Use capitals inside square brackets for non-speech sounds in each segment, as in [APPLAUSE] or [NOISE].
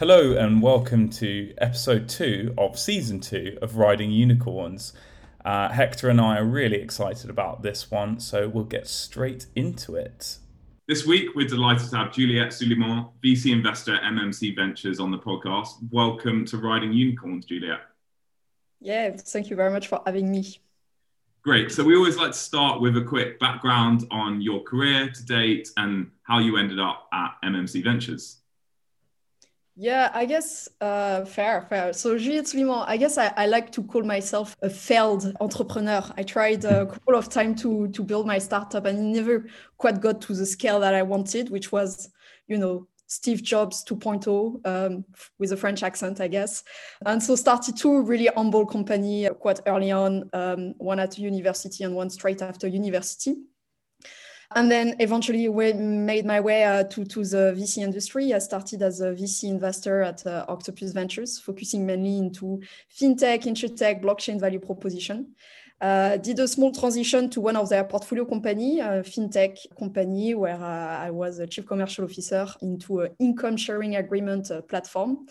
Hello, and welcome to episode two of season two of Riding Unicorns. Uh, Hector and I are really excited about this one, so we'll get straight into it. This week, we're delighted to have Juliette Souliman, VC investor at MMC Ventures, on the podcast. Welcome to Riding Unicorns, Juliette. Yeah, thank you very much for having me. Great. So, we always like to start with a quick background on your career to date and how you ended up at MMC Ventures. Yeah, I guess uh, fair, fair. So Juliette Souliman, I guess I, I, like to call myself a failed entrepreneur. I tried a couple of times to to build my startup, and it never quite got to the scale that I wanted, which was, you know, Steve Jobs 2.0 um, with a French accent, I guess. And so started two really humble company quite early on, um, one at university and one straight after university and then eventually we made my way uh, to, to the VC industry. I started as a VC investor at uh, Octopus Ventures, focusing mainly into fintech, insurtech, blockchain value proposition. Uh, did a small transition to one of their portfolio company, a fintech company, where uh, I was a chief commercial officer into an income sharing agreement uh, platform.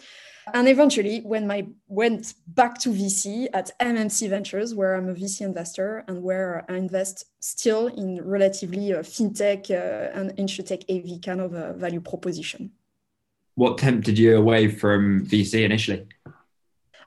And eventually, when I went back to VC at MMC Ventures, where I'm a VC investor and where I invest still in relatively uh, fintech uh, and insurtech AV kind of a value proposition. What tempted you away from VC initially?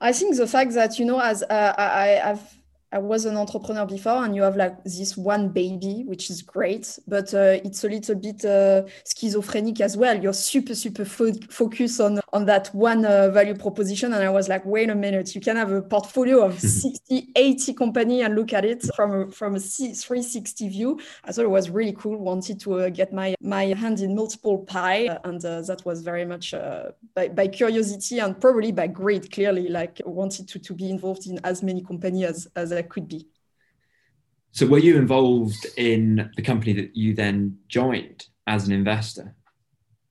I think the fact that you know, as uh, I, I've I was an entrepreneur before, and you have like this one baby, which is great, but uh, it's a little bit uh, schizophrenic as well. You're super, super fo- focused on on that one uh, value proposition, and I was like, wait a minute, you can have a portfolio of 60, 80 company and look at it from a, from a 360 view. I thought it was really cool. Wanted to uh, get my my hand in multiple pie, and uh, that was very much uh, by, by curiosity and probably by greed. Clearly, like wanted to to be involved in as many companies as as I could be. So, were you involved in the company that you then joined as an investor?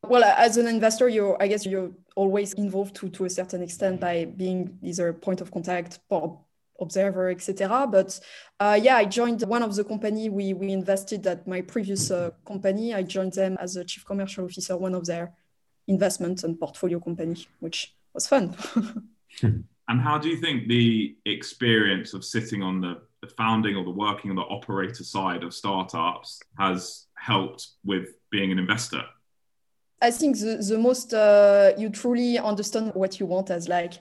Well, as an investor, you're, I guess, you're always involved to, to a certain extent by being either a point of contact, board observer, etc. But uh, yeah, I joined one of the company we we invested at my previous uh, company. I joined them as a chief commercial officer, one of their investment and portfolio company, which was fun. [LAUGHS] And how do you think the experience of sitting on the, the founding or the working on the operator side of startups has helped with being an investor? I think the, the most uh, you truly understand what you want as like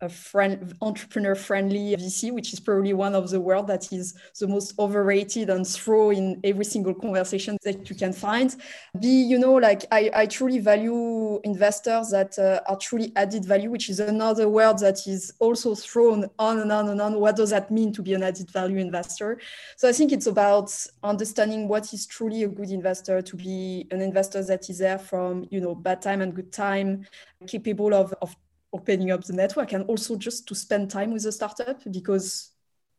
a friend entrepreneur friendly VC, which is probably one of the world that is the most overrated and throw in every single conversation that you can find. Be, you know, like I, I truly value investors that uh, are truly added value, which is another word that is also thrown on and on and on. What does that mean to be an added value investor? So I think it's about understanding what is truly a good investor to be an investor that is there from, you know, bad time and good time, capable of, of opening up the network and also just to spend time with the startup because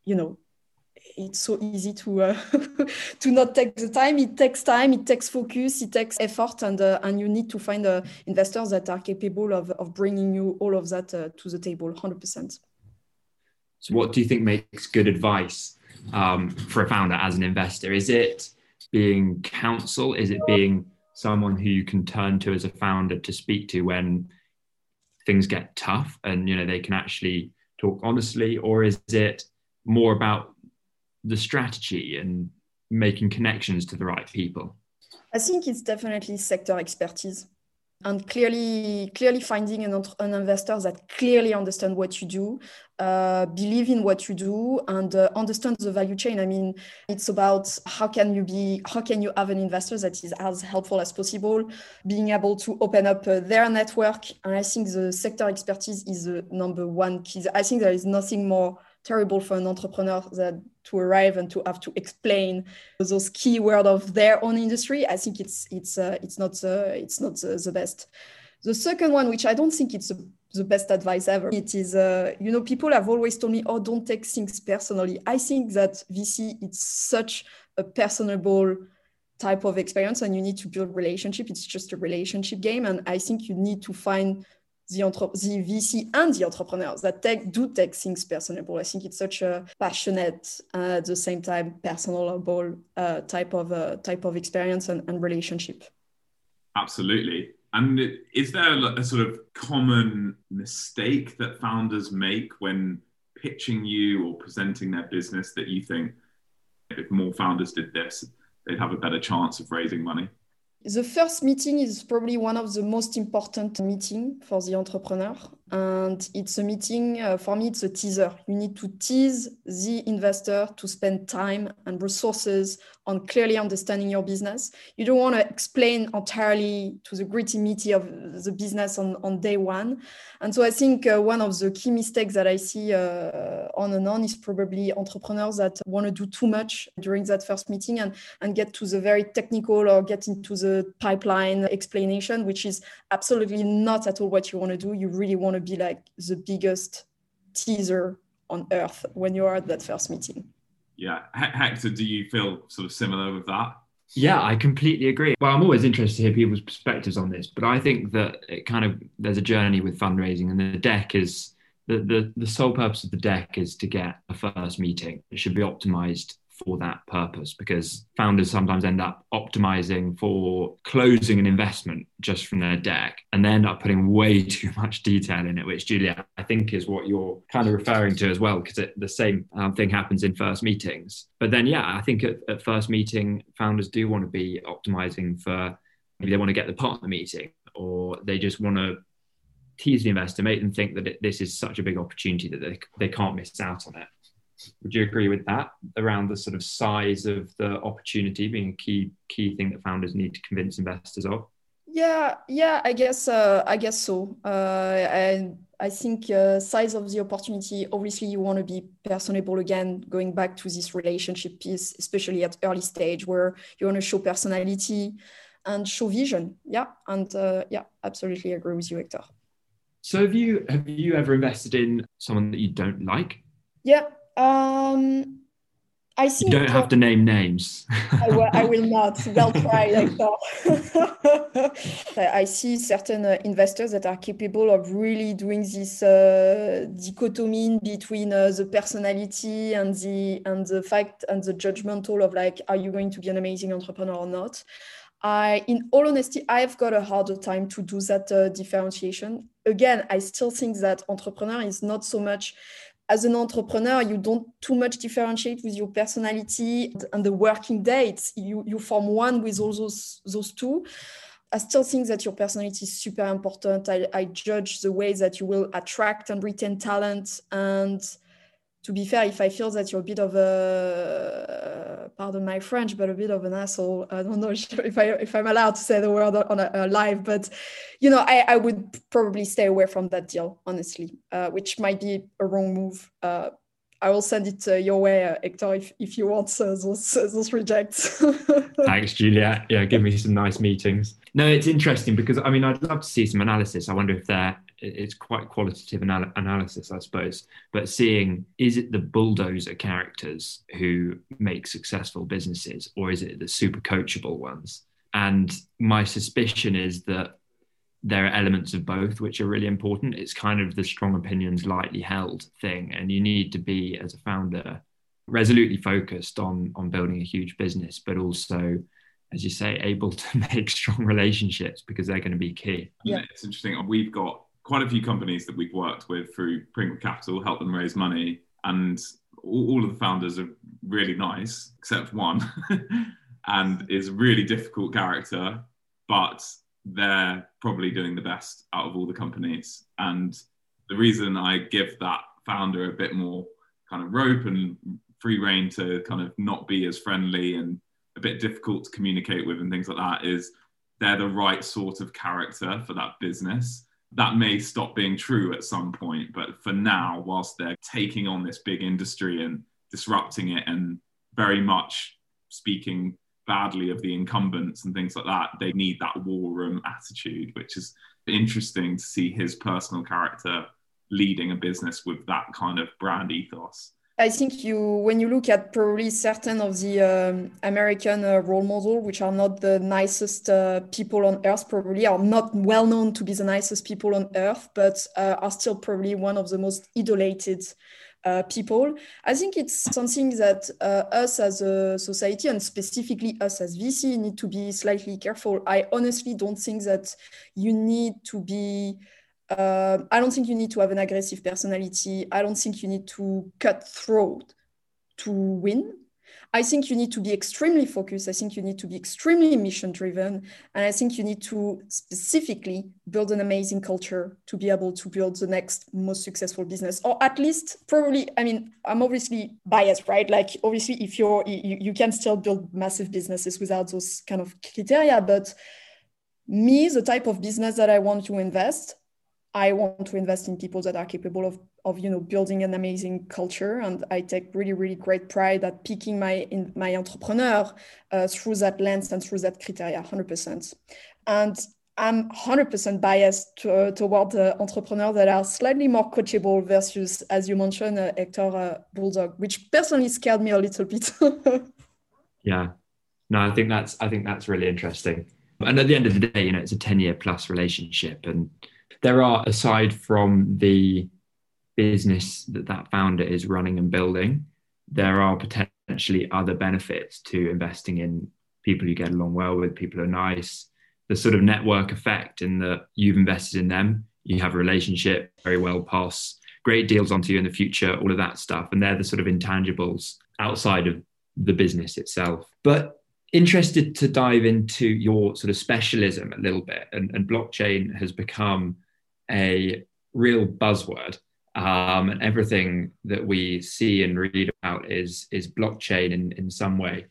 you know it's so easy to uh, [LAUGHS] to not take the time. It takes time it takes focus it takes effort and uh, and you need to find uh, investors that are capable of, of bringing you all of that uh, to the table 100% so what do you think makes good advice um, for a founder as an investor? Is it being counsel? Is it being someone who you can turn to as a founder to speak to when things get tough and you know they can actually talk honestly? Or is it more about the strategy and making connections to the right people? I think it's definitely sector expertise and clearly clearly finding an, an investor that clearly understand what you do uh, believe in what you do and uh, understand the value chain. I mean it's about how can you be how can you have an investor that is as helpful as possible being able to open up uh, their network. And i think the sector expertise is the number one key. I think there is nothing more terrible for an entrepreneur that to arrive and to have to explain those key words of their own industry. I think it's it's uh, it's not uh, it's not the, the, best. The second one, which I don't think it's the best advice ever, it is uh, you know people have always told me, oh, don't take things personally. I think that VC it's such a personable type of experience and you need to build relationship it's just a relationship game and i think you need to find the, the VC and the entrepreneurs that take, do take things personable. I think it's such a passionate, uh, at the same time personable uh, type of uh, type of experience and, and relationship. Absolutely. And is there a sort of common mistake that founders make when pitching you or presenting their business that you think if more founders did this, they'd have a better chance of raising money? The first meeting is probably one of the most important meeting for the entrepreneur. And it's a meeting, uh, for me, it's a teaser. You need to tease the investor to spend time and resources on clearly understanding your business. You don't want to explain entirely to the gritty meaty of the business on, on day one. And so I think uh, one of the key mistakes that I see uh, on and on is probably entrepreneurs that want to do too much during that first meeting and, and get to the very technical or get into the pipeline explanation, which is absolutely not at all what you want to do. You really want to be like the biggest teaser on earth when you are at that first meeting. Yeah. Hector, do you feel sort of similar with that? Yeah, I completely agree. Well, I'm always interested to hear people's perspectives on this, but I think that it kind of there's a journey with fundraising, and the deck is the the, the sole purpose of the deck is to get a first meeting. It should be optimized for that purpose because founders sometimes end up optimizing for closing an investment just from their deck and they end up putting way [LAUGHS] too much detail in it, which Julia, I think is what you're kind of referring to as well, because the same um, thing happens in first meetings. But then, yeah, I think at, at first meeting, founders do want to be optimizing for maybe they want to get the partner meeting or they just want to tease the investor, make them think that it, this is such a big opportunity that they, they can't miss out on it. Would you agree with that around the sort of size of the opportunity being a key key thing that founders need to convince investors of? Yeah, yeah, I guess uh, I guess so. Uh, and I think uh, size of the opportunity. Obviously, you want to be personable again. Going back to this relationship piece, especially at early stage where you want to show personality and show vision. Yeah, and uh, yeah, absolutely agree with you, Hector. So have you have you ever invested in someone that you don't like? Yeah, um, I think you don't have to name names. I, will, I, will, [LAUGHS] not. Well tried, [LAUGHS] I see certain uh, investors that are capable of really doing this uh, dichotomy between uh, the personality and the and the fact and the judgmental of like, are you going to be an amazing entrepreneur or not? I, in all honesty, I've got a harder time to do that uh, differentiation. Again, I still think that entrepreneur is not so much as an entrepreneur, you don't too much differentiate with your personality and the working dates. You, you form one with all those, those two. I still think that your personality is super important. I, I judge the way that you will attract and retain talent and to be fair, if I feel that you're a bit of a, pardon my French, but a bit of an asshole, I don't know [LAUGHS] if I if I'm allowed to say the word on a, a live, but you know, I, I would probably stay away from that deal, honestly, uh, which might be a wrong move. Uh, I will send it uh, your way, uh, Hector, if, if you want uh, those uh, those rejects. [LAUGHS] Thanks, Julia. Yeah, give me some nice meetings. No, it's interesting because I mean, I'd love to see some analysis. I wonder if there it's quite qualitative anal- analysis, I suppose. But seeing is it the bulldozer characters who make successful businesses, or is it the super coachable ones? And my suspicion is that there are elements of both which are really important. It's kind of the strong opinions lightly held thing, and you need to be as a founder resolutely focused on on building a huge business, but also as you say, able [LAUGHS] to make strong relationships because they're going to be key. Yeah, it's interesting. We've got quite a few companies that we've worked with through Pringle Capital, help them raise money, and all, all of the founders are really nice, except one, [LAUGHS] and is a really difficult character, but they're probably doing the best out of all the companies. And the reason I give that founder a bit more kind of rope and free reign to kind of not be as friendly and a bit difficult to communicate with and things like that is they're the right sort of character for that business that may stop being true at some point. But for now, whilst they're taking on this big industry and disrupting it and very much speaking badly of the incumbents and things like that, they need that war room attitude, which is interesting to see his personal character leading a business with that kind of brand ethos. I think you, when you look at probably certain of the um, American uh, role model, which are not the nicest uh, people on earth, probably are not well known to be the nicest people on earth, but uh, are still probably one of the most idolated uh, people. I think it's something that uh, us as a society and specifically us as VC need to be slightly careful. I honestly don't think that you need to be uh, I don't think you need to have an aggressive personality. I don't think you need to cut throat to win. I think you need to be extremely focused. I think you need to be extremely mission driven. And I think you need to specifically build an amazing culture to be able to build the next most successful business. Or at least, probably, I mean, I'm obviously biased, right? Like, obviously, if you're, you, you can still build massive businesses without those kind of criteria. But me, the type of business that I want to invest, I want to invest in people that are capable of, of you know building an amazing culture, and I take really really great pride at picking my in, my entrepreneur uh, through that lens and through that criteria, hundred percent. And I'm 100% biased to, uh, toward uh, entrepreneurs that are slightly more coachable versus, as you mentioned, uh, Hector uh, Bulldog, which personally scared me a little bit. [LAUGHS] yeah, no, I think that's I think that's really interesting. And at the end of the day, you know, it's a 10 year plus relationship, and there are, aside from the business that that founder is running and building, there are potentially other benefits to investing in people you get along well with, people who are nice, the sort of network effect in that you've invested in them, you have a relationship, very well pass great deals onto you in the future, all of that stuff. And they're the sort of intangibles outside of the business itself. But interested to dive into your sort of specialism a little bit and, and blockchain has become a real buzzword. Um, and everything that we see and read about is is blockchain in, in some way.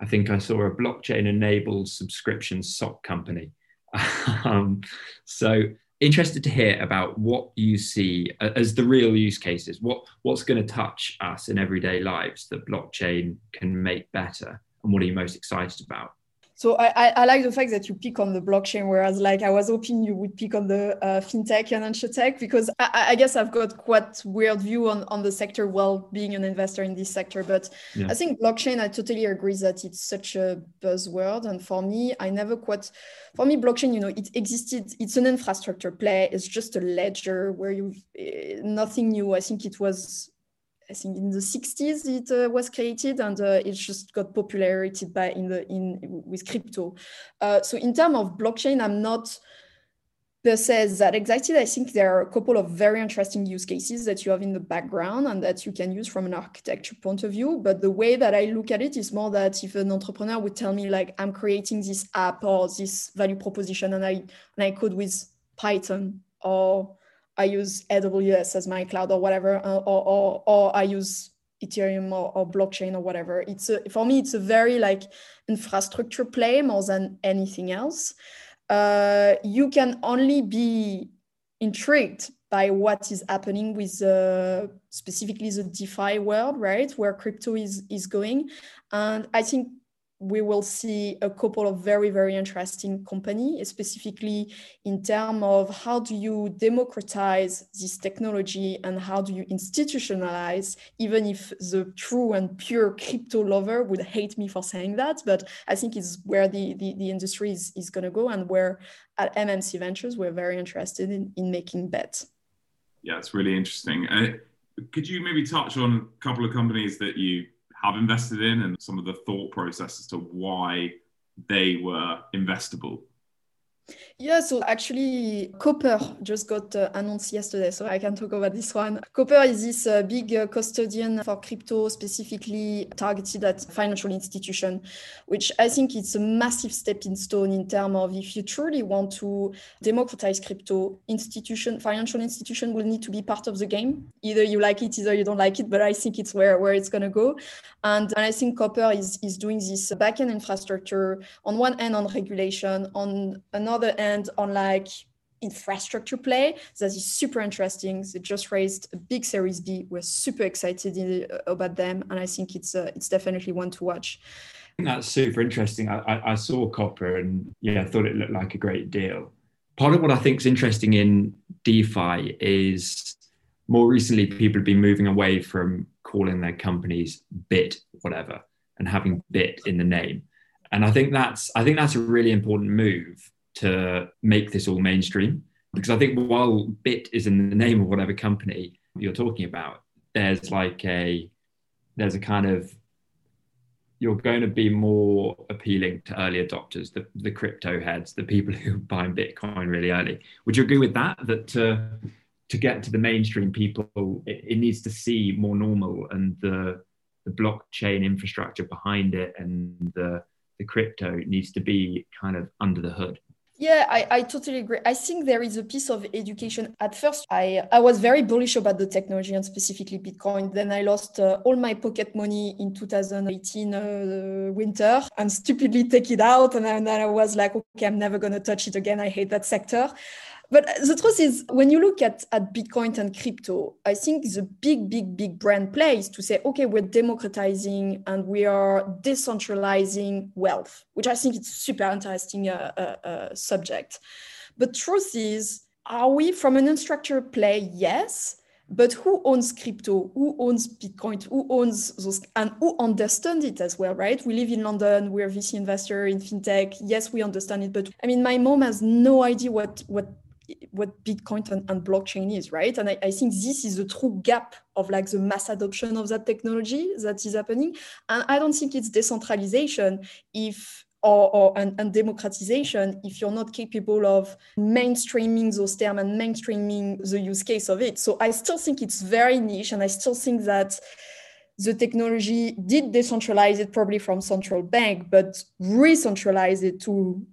I think I saw a blockchain enabled subscription sock company. [LAUGHS] um, so interested to hear about what you see as the real use cases. What what's going to touch us in everyday lives that blockchain can make better, and what are you most excited about? So I, I, like the fact that you pick on the blockchain, whereas like I was hoping you would pick on the uh, fintech and insurtech because I, I, guess I've got quite weird view on, on the sector while being an investor in this sector. But yeah. I think blockchain, I totally agree that it's such a buzzword. And for me, I never quite, for me, blockchain, you know, it existed, it's an infrastructure play. It's just a ledger where you, uh, nothing new. I think it was I think in the 60s it uh, was created and uh, it just got popularity by in the in with crypto. Uh, so in terms of blockchain, I'm not per se that excited. I think there are a couple of very interesting use cases that you have in the background and that you can use from an architecture point of view. But the way that I look at it is more that if an entrepreneur would tell me like I'm creating this app or this value proposition and I and I code with Python or I use AWS as my cloud or whatever, uh, or, or, or I use Ethereum or, or, blockchain or whatever. It's a, for me, it's a very like infrastructure play more than anything else. Uh, you can only be intrigued by what is happening with uh, specifically the DeFi world, right, where crypto is is going, and I think we will see a couple of very very interesting company specifically in terms of how do you democratize this technology and how do you institutionalize even if the true and pure crypto lover would hate me for saying that but i think it's where the the, the industry is, is going to go and where at mmc ventures we're very interested in, in making bets. Yeah it's really interesting. Uh, could you maybe touch on a couple of companies that you have invested in and some of the thought process as to why they were investable yeah, so actually, Copper just got uh, announced yesterday, so I can talk about this one. Copper is this uh, big uh, custodian for crypto, specifically targeted at financial institution, which I think it's a massive stepping stone in terms of if you truly want to democratize crypto, institution, financial institution will need to be part of the game. Either you like it, either you don't like it, but I think it's where, where it's going to go. And, and I think Copper is, is doing this backend infrastructure on one end on regulation, on another other end, on like infrastructure play that is super interesting. They just raised a big Series B. We're super excited in, uh, about them, and I think it's uh, it's definitely one to watch. That's super interesting. I, I, I saw Copper and yeah, I thought it looked like a great deal. Part of what I think is interesting in DeFi is more recently, people have been moving away from calling their companies Bit whatever and having Bit in the name. And I think that's I think that's a really important move to make this all mainstream because I think while Bit is in the name of whatever company you're talking about, there's like a there's a kind of you're going to be more appealing to early adopters, the, the crypto heads, the people [LAUGHS] who are buying Bitcoin really early. Would you agree with that? That to, to get to the mainstream people, it, it needs to see more normal and the, the blockchain infrastructure behind it and the, the crypto needs to be kind of under the hood. Yeah, I, I totally agree. I think there is a piece of education. At first, I, I was very bullish about the technology and specifically Bitcoin. Then I lost uh, all my pocket money in 2018 uh, winter and stupidly take it out. And then I was like, okay, I'm never going to touch it again. I hate that sector. But the truth is, when you look at, at Bitcoin and crypto, I think the big, big, big brand plays to say, okay, we're democratizing and we are decentralizing wealth, which I think a super interesting uh, uh, uh, subject. But truth is, are we from an unstructured play? Yes. But who owns crypto? Who owns Bitcoin? Who owns those and who understands it as well, right? We live in London, we're VC investor in fintech. Yes, we understand it, but I mean my mom has no idea what what what Bitcoin and, and, blockchain is, right? And I, I, think this is the true gap of like the mass adoption of that technology that is happening. And I don't think it's decentralization if or, or and, and, democratization if you're not capable of mainstreaming those terms and mainstreaming the use case of it. So I still think it's very niche, and I still think that the technology did decentralize it probably from central bank, but re-centralize it to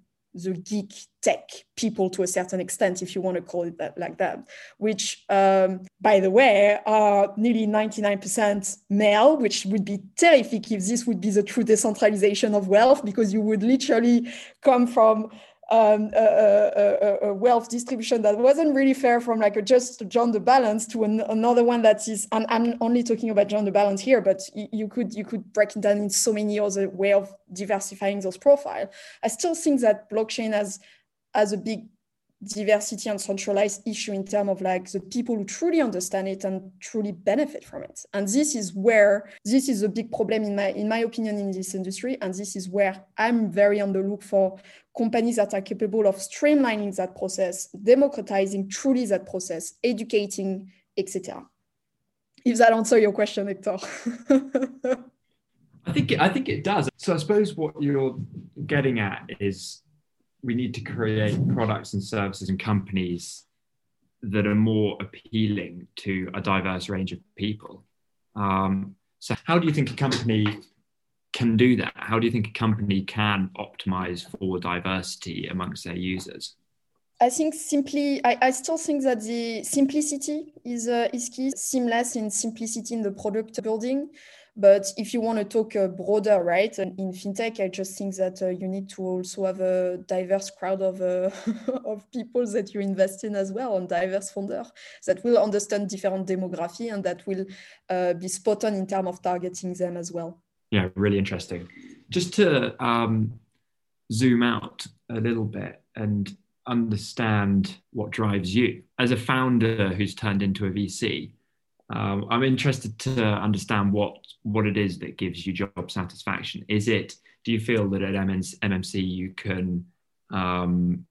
the geek tech people to a certain extent, if you want to call it that like that, which, um, by the way, are nearly 99% male, which would be terrific if this would be the true decentralization of wealth, because you would literally come from um, a, wealth distribution that wasn't really fair from like a just gender balance to an, another one that is and I'm only talking about gender balance here but you, you, could you could break it down in so many other way of diversifying those profile. I still think that blockchain has has a big diversity and centralized issue in terms of like the people who truly understand it and truly benefit from it. And this is where this is a big problem in my in my opinion in this industry. And this is where i'm very on the look for companies that are capable of streamlining that process democratizing truly that process educating etc if that answer your question hector. [LAUGHS] I think i think it does. So i suppose what you're getting at is we need to create products and services and companies that are more appealing to a diverse range of people. Um, so, how do you think a company can do that? How do you think a company can optimize for diversity amongst their users? I think simply, I, I still think that the simplicity is, uh, is key, seamless in simplicity in the product building. But if you want to talk uh, broader, right, in fintech, I just think that uh, you need to also have a diverse crowd of, uh, [LAUGHS] of people that you invest in as well, and diverse founder that will understand different demography and that will uh, be spot on in terms of targeting them as well. Yeah, really interesting. Just to um, zoom out a little bit and understand what drives you as a founder who's turned into a VC um, I'm interested to understand what what it is that gives you job satisfaction. Is it? Do you feel that at MMC you can? Um,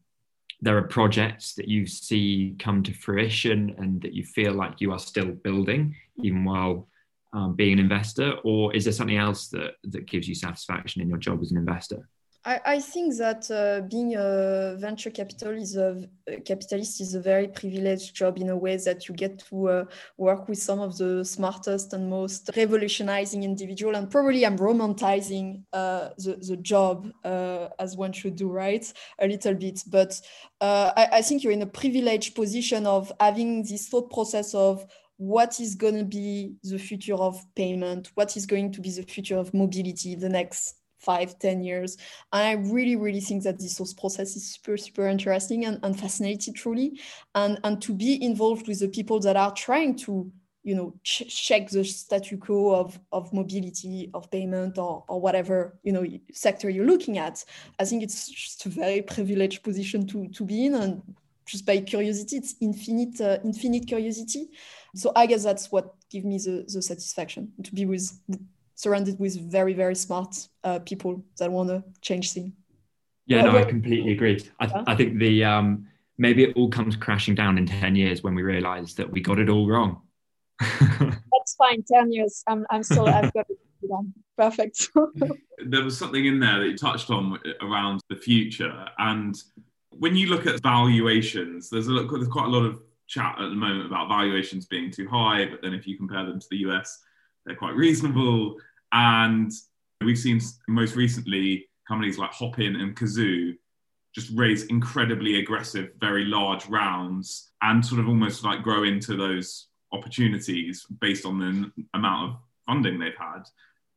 there are projects that you see come to fruition and that you feel like you are still building, even while um, being an investor, or is there something else that that gives you satisfaction in your job as an investor? I, I think that uh, being a venture capital is a, a, capitalist is a very privileged job in a way that you get to uh, work with some of the smartest and most revolutionizing individual. And probably I'm romanticizing uh, the, the job uh, as one should do, right? A little bit. But uh, I, I think you're in a privileged position of having this thought process of what is going to be the future of payment, what is going to be the future of mobility the next five, ten years. I really, really think that this whole process is super, super interesting and, and fascinating truly. And, and to be involved with the people that are trying to, you know, ch- check the statu quo of, of mobility, of payment or, or whatever, you know, sector you're looking at. I think it's just a very privileged position to, to be in. And just by curiosity, it's infinite, uh, infinite curiosity so I guess that's what gives me the, the satisfaction to be with surrounded with very very smart uh, people that want to change things. Yeah, no, I completely agree. I, I think the um, maybe it all comes crashing down in ten years when we realise that we got it all wrong. [LAUGHS] That's fine. Ten years. I'm I'm still I've got it done. Perfect. [LAUGHS] there was something in there that you touched on around the future, and when you look at valuations, there's a there's quite a lot of chat at the moment about valuations being too high, but then if you compare them to the US, they're quite reasonable. And we've seen most recently companies like Hopin and Cazoo just raise incredibly aggressive, very large rounds and sort of almost like grow into those opportunities based on the amount of funding they've had.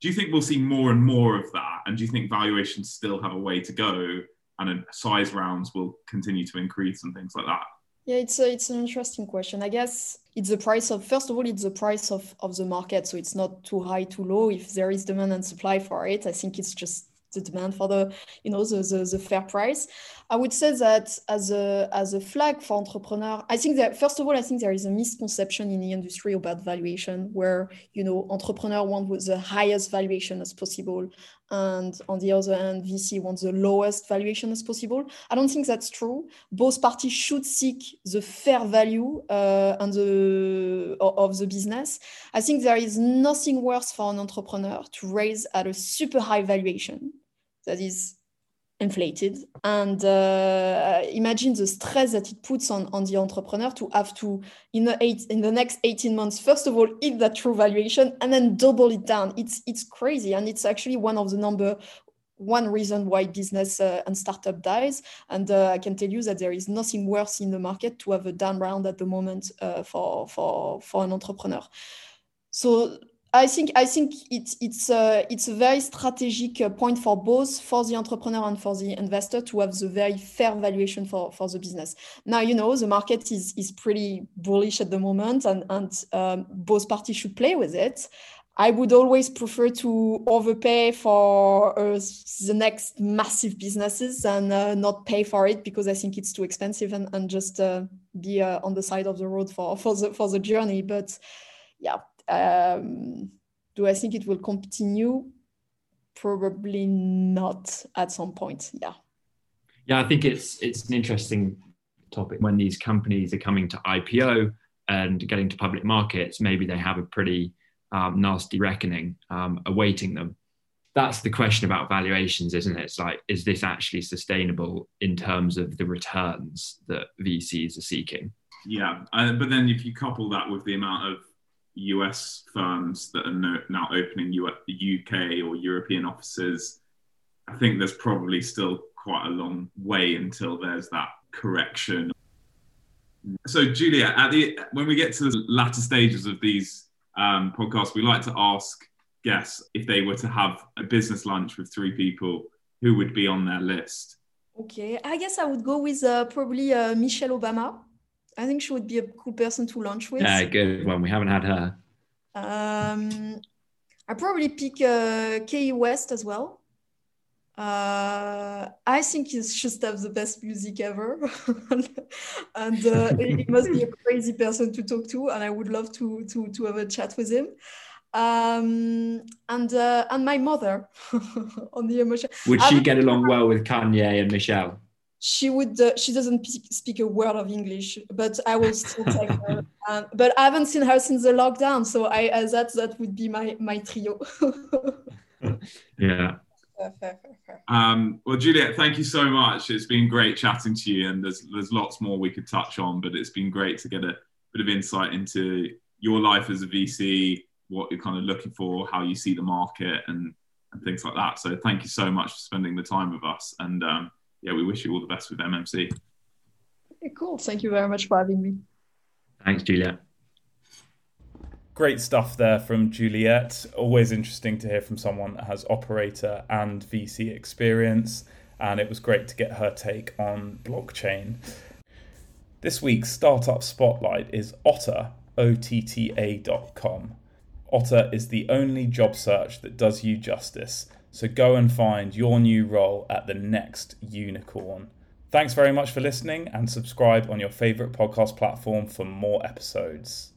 Do you think we'll see more and more of that? And do you think valuations still have a way to go and uh, size rounds will continue to increase and things like that? Yeah, it's a, it's an interesting question. I guess it's the price of first of all, it's the price of of the market. So it's not too high, too low. If there is demand and supply for it, I think it's just the demand for the you know the, the, the fair price. I would say that as a as a flag for entrepreneur i think that first of all i think there is a misconception in the industry about valuation where you know entrepreneur want the highest valuation as possible and on the other hand vc wants the lowest valuation as possible. I don't think that's true. Both parties should seek the fair value uh, and the of the business. I think there is nothing worse for an entrepreneur to raise at a super high valuation that is inflated. And uh, imagine the stress that it puts on, on the entrepreneur to have to in the eight in the next 18 months first of all hit that true valuation and then double it down. It's it's crazy. And it's actually one of the number one reason why business uh, and startup dies. And uh, i can tell you that there is nothing worse in the market to have a down round at the moment uh, for for for an entrepreneur. So I think I think it's it's a it's a very strategic uh, point for both for the entrepreneur and for the investor to have the very fair valuation for, for the business. Now you know the market is is pretty bullish at the moment, and and um, both parties should play with it. I would always prefer to overpay for uh, the next massive businesses and uh, not pay for it because I think it's too expensive and, and just uh, be uh, on the side of the road for, for the for the journey. But yeah, um, do I think it will continue? Probably not at some point. Yeah. Yeah, I think it's it's an interesting topic when these companies are coming to IPO and getting to public markets. Maybe they have a pretty um, nasty reckoning um, awaiting them. That's the question about valuations, isn't it? It's like, is this actually sustainable in terms of the returns that VCs are seeking? Yeah, uh, but then if you couple that with the amount of US firms that are now opening UK or European offices, I think there's probably still quite a long way until there's that correction. So, Julia, at the when we get to the latter stages of these um, podcasts, we like to ask guests if they were to have a business lunch with three people, who would be on their list? Okay, I guess I would go with uh, probably uh, Michelle Obama. I think she would be a cool person to launch with. Yeah, good one. We haven't had her. Um, I probably pick uh, Kanye West as well. Uh, I think he should have the best music ever, [LAUGHS] and uh, he [LAUGHS] must be a crazy person to talk to, and I would love to to to have a chat with him. Um, and uh, and my mother [LAUGHS] on the emotion. Would she get along well with Kanye and Michelle? She would uh, she doesn't speak a word of english but i will still take her [LAUGHS] um, but i haven't seen her since the lockdown so i uh, that that would be my my trio. [LAUGHS] Yeah. Um, well juliet thank you so much. It's been great chatting to you and there's there's lots more we could touch on but it's been great to get a bit of insight into your life as a vc what you're kind of looking for how you see the market and and things like that. So thank you so much for spending the time with us and um, yeah, we wish you all the best with MMC. Okay, cool. Thank you very much for having me. Thanks, Juliette. Great stuff there from Juliette. Always interesting to hear from someone that has operator and VC experience, and it was great to get her take on blockchain. This week's startup spotlight is Otta, O-T-T-A.com. Otta is the only job search that does you justice so go and find your new role at the next unicorn. Thanks very much for listening and subscribe on your favourite podcast platform for more episodes.